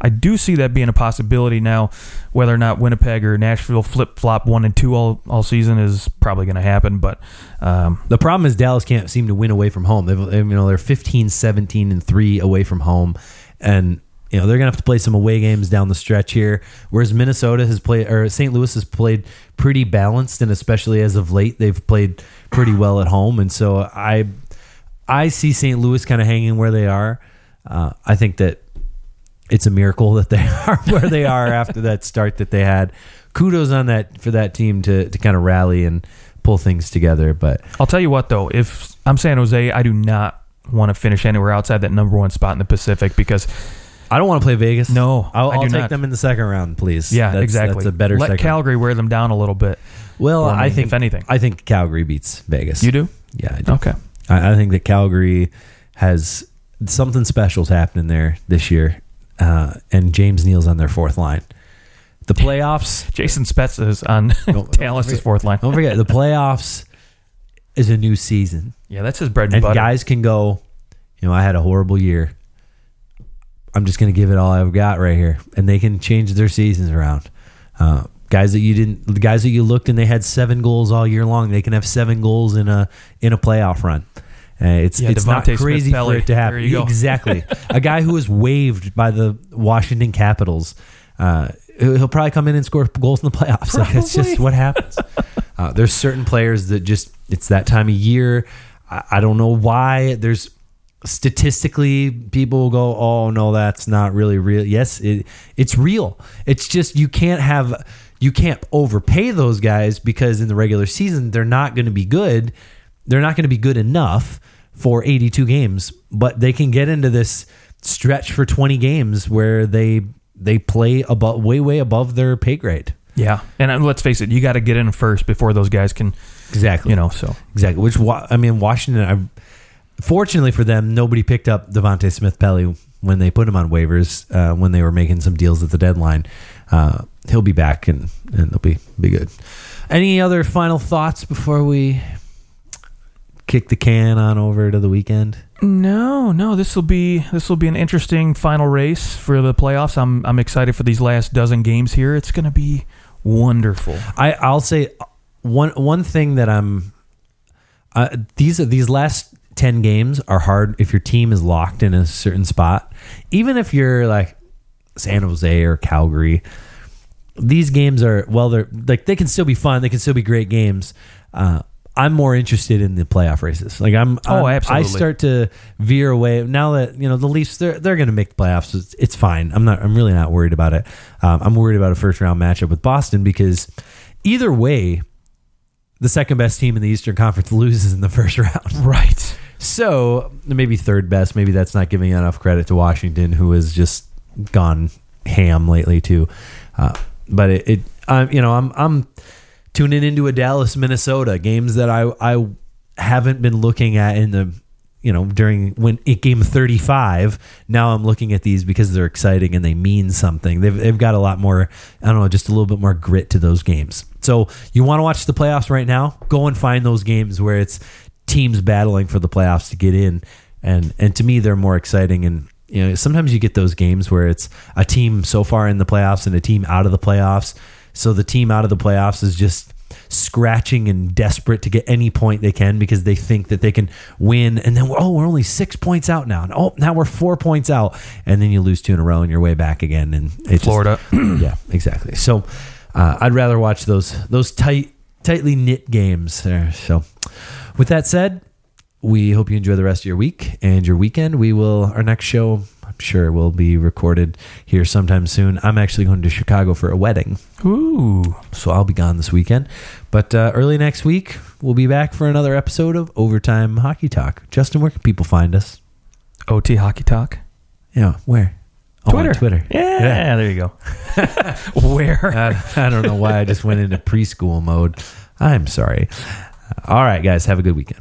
I do see that being a possibility now. Whether or not Winnipeg or Nashville flip flop one and two all, all season is probably going to happen. But um, The problem is Dallas can't seem to win away from home. They've, you know, they're 15, 17, and 3 away from home. And, you know, they're going to have to play some away games down the stretch here. Whereas Minnesota has played, or St. Louis has played pretty balanced. And especially as of late, they've played pretty well at home. And so I, I see St. Louis kind of hanging where they are. Uh, I think that it's a miracle that they <laughs> are where they are after that start that they had. Kudos on that for that team to, to kind of rally and pull things together. But I'll tell you what, though, if I'm San Jose, I do not want to finish anywhere outside that number one spot in the Pacific because I don't want to play Vegas. No, I'll, I'll take not. them in the second round, please. yeah, That's- exactly. That's a better Let. Calgary wear them down a little bit. well, me, I think if anything. I think Calgary beats Vegas. You do? Yeah, I do. Okay. I, I think that Calgary has something special's happening there this year, uh, and James Neal's on their fourth line. The playoffs. Jason Spezza is on <laughs> Don't- <laughs> Dallas' don't fourth line. Don't forget the <laughs> playoffs is a new season, Yeah, that's his bread and, and butter. guys can go. You know, I had a horrible year. I'm just going to give it all I've got right here, and they can change their seasons around. Uh, guys that you didn't, the guys that you looked and they had seven goals all year long, they can have seven goals in a in a playoff run. Uh, it's Yeah, it's not crazy for it to happen. Exactly, <laughs> a guy who was waived by the Washington Capitals. Uh, he'll he'll probably come in and score goals in the playoffs. Like that's just what happens. <laughs> Uh, there's certain players that just it's that time of year. I, I don't know why. There's statistically people will go, "Oh no, that's not really real." Yes, it it's real. It's just you can't have you can't overpay those guys because in the regular season they're not going to be good. They're not going to be good enough for 82 games, but they can get into this stretch for 20 games where they they play above way way above their pay grade. yeah, and let's face it, you got to get in first before those guys can, Exactly. you know. So Exactly. Which I mean, Washington. I, fortunately for them, nobody picked up Devante Smith Pelly when they put him on waivers uh, when they were making some deals at the deadline. Uh, he'll be back and and they'll be be good. Any other final thoughts before we kick the can on over to the weekend? no, no, this will be this will be an interesting final race for the playoffs. I'm I'm excited for these last dozen games here. It's going to be wonderful. I I'll say one one thing that I'm uh, these are these last 10 games are hard if your team is locked in a certain spot even if you're like San Jose or Calgary these games are well they're like they can still be fun they can still be great games uh I'm more interested in the playoff races. Like I'm, Oh, I'm- absolutely. I start to veer away now that you know the Leafs. They're they're going to make the playoffs. It's, it's fine. I'm not. I'm really not worried about it. Um, I'm worried about a first round matchup with Boston because either way, the second best team in the Eastern Conference <laughs> loses in the first round. Right. So maybe third best. Maybe that's not giving enough credit to Washington, who has just gone ham lately too. Uh, but it, it I'm you know, I'm I'm tuning into a Dallas, Minnesota games that I I haven't been looking at in the you know during when it game 35 now i'm looking at these because they're exciting and they mean something. They've, they've got a lot more i don't know just a little bit more grit to those games. So you want to watch the playoffs right now? Go and find those games where it's teams battling for the playoffs to get in. And and to me they're more exciting and you know sometimes you get those games where it's a team so far in the playoffs and a team out of the playoffs so the team out of the playoffs is just scratching and desperate to get any point they can because they think that they can win. And then oh we're only six points out now. And oh now we're four points out. And then you lose two in a row and you're way back again. And it just- Florida. <clears throat> yeah exactly. So uh, I'd rather watch those those tight tightly knit games there. So with that said we hope you enjoy the rest of your week and your weekend. We will our next show sure will be recorded here sometime soon I'm actually going to Chicago for a wedding Ooh. so I'll be gone this weekend. But uh, early next week, we'll be back for another episode of Overtime Hockey Talk. Justin, where can people find us? OT Hockey Talk. Yeah, where? Oh, on Twitter. Twitter. Yeah, there you go. <laughs> Where? I, I don't know why I just went into preschool mode. I'm sorry. All right, guys, have a good weekend.